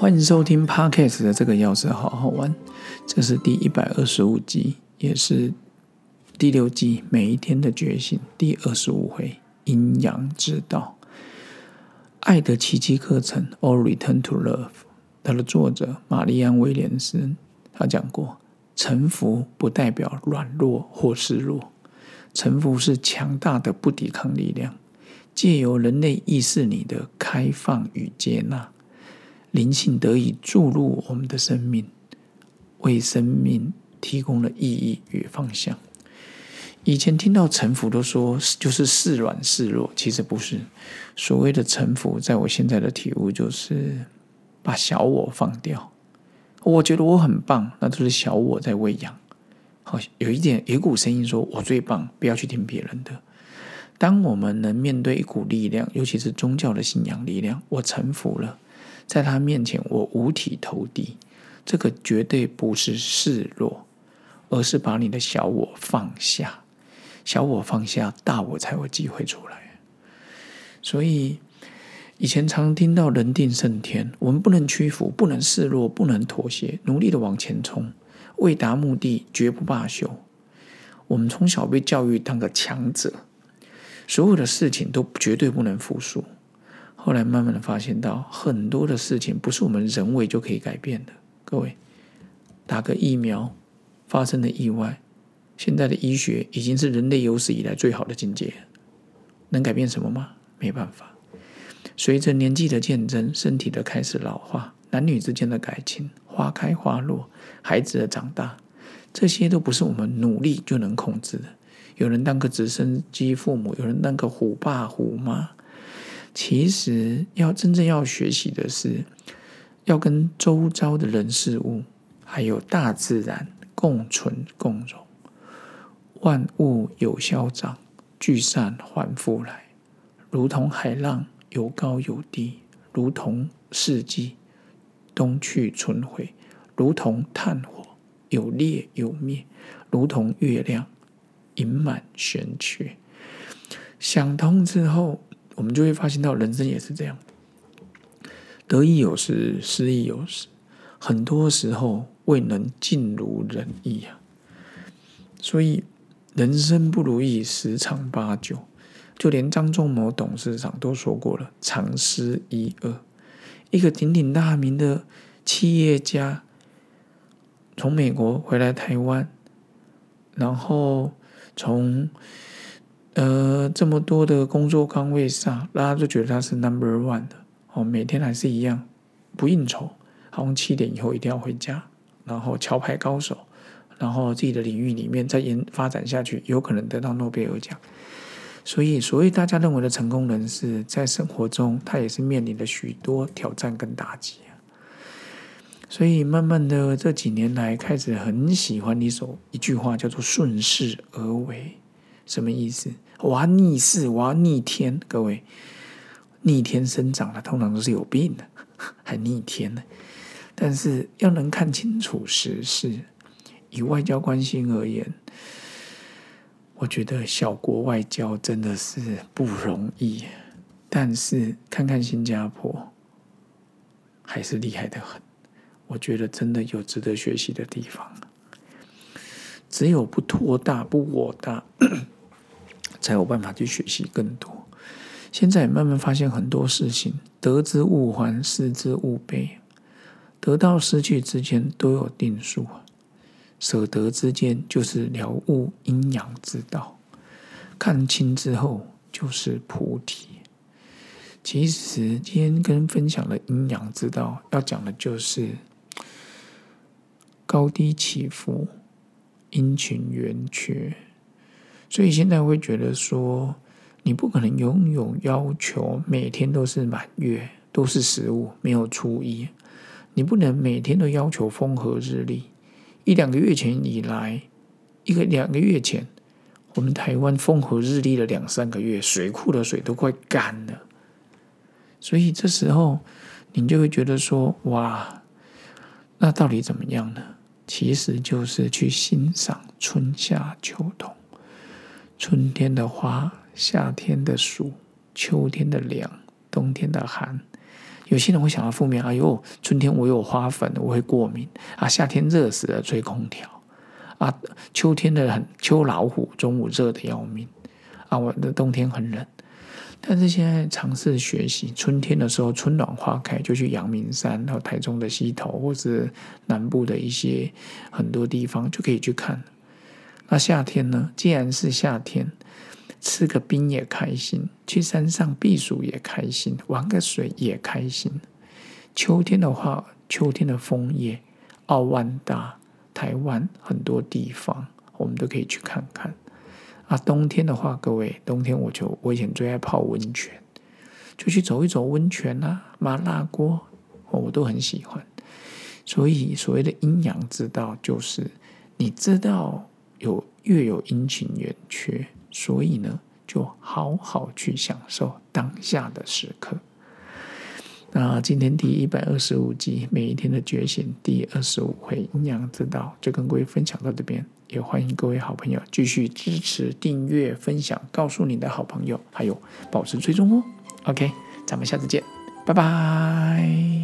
欢迎收听 Podcast 的这个钥匙好好玩，这是第一百二十五集，也是第六季每一天的觉醒第二十五回阴阳之道。爱的奇迹课程 All Return to Love，它的作者玛丽安威廉斯他讲过，臣服不代表软弱或示弱，臣服是强大的不抵抗力量，借由人类意识里的开放与接纳。灵性得以注入我们的生命，为生命提供了意义与方向。以前听到臣服都说就是示软示弱，其实不是。所谓的臣服，在我现在的体悟就是把小我放掉。我觉得我很棒，那都是小我在喂养。好，有一点有一股声音说我最棒，不要去听别人的。当我们能面对一股力量，尤其是宗教的信仰力量，我臣服了。在他面前，我五体投地，这个绝对不是示弱，而是把你的小我放下。小我放下，大我才有机会出来。所以以前常听到“人定胜天”，我们不能屈服，不能示弱，不能妥协，努力的往前冲，为达目的绝不罢休。我们从小被教育当个强者，所有的事情都绝对不能服输。后来慢慢的发现到，很多的事情不是我们人为就可以改变的。各位，打个疫苗发生的意外，现在的医学已经是人类有史以来最好的境界，能改变什么吗？没办法。随着年纪的渐增，身体的开始老化，男女之间的感情花开花落，孩子的长大，这些都不是我们努力就能控制的。有人当个直升机父母，有人当个虎爸虎妈。其实要真正要学习的是，要跟周遭的人事物，还有大自然共存共荣。万物有消长，聚散还复来，如同海浪有高有低，如同四季冬去春回，如同炭火有烈有灭，如同月亮盈满悬缺。想通之后。我们就会发现到，人生也是这样，得意有时，失意有时，很多时候未能尽如人意啊。所以，人生不如意十常八九，就连张忠谋董事长都说过了，常失一二。一个鼎鼎大名的企业家，从美国回来台湾，然后从。呃，这么多的工作岗位上，大家都觉得他是 number one 的哦，每天还是一样不应酬，好像七点以后一定要回家，然后桥牌高手，然后自己的领域里面再研发展下去，有可能得到诺贝尔奖。所以，所以大家认为的成功人士，在生活中他也是面临了许多挑战跟打击啊。所以，慢慢的这几年来，开始很喜欢一首一句话，叫做“顺势而为”，什么意思？我要逆势，我要逆天，各位，逆天生长的通常都是有病的，还逆天呢。但是要能看清楚时事，以外交关系而言，我觉得小国外交真的是不容易。但是看看新加坡，还是厉害的很。我觉得真的有值得学习的地方。只有不托大，不我大。才有办法去学习更多。现在慢慢发现很多事情，得之勿还，失之勿悲。得到失去之间都有定数，舍得之间就是了悟阴阳之道。看清之后就是菩提。其实今天跟分享的阴阳之道，要讲的就是高低起伏、阴晴圆缺。所以现在会觉得说，你不可能拥有要求每天都是满月，都是十五，没有初一。你不能每天都要求风和日丽。一两个月前以来，一个两个月前，我们台湾风和日丽了两三个月，水库的水都快干了。所以这时候，你就会觉得说，哇，那到底怎么样呢？其实就是去欣赏春夏秋冬。春天的花，夏天的暑，秋天的凉，冬天的寒，有些人会想到负面，哎呦，春天我有花粉，我会过敏啊；夏天热死了，吹空调啊；秋天的很秋老虎，中午热的要命啊；我的冬天很冷。但是现在尝试学习，春天的时候春暖花开，就去阳明山，然后台中的溪头，或是南部的一些很多地方就可以去看。那夏天呢？既然是夏天。吃个冰也开心，去山上避暑也开心，玩个水也开心。秋天的话，秋天的枫叶，澳万大、台湾很多地方，我们都可以去看看。啊，冬天的话，各位，冬天我就我以前最爱泡温泉，就去走一走温泉啊，麻辣锅，我都很喜欢。所以，所谓的阴阳之道，就是你知道有月有阴晴圆缺。所以呢，就好好去享受当下的时刻。那今天第一百二十五集，每一天的觉醒第二十五回阴阳之道，就跟各位分享到这边。也欢迎各位好朋友继续支持、订阅、分享，告诉你的好朋友，还有保持追踪哦。OK，咱们下次见，拜拜。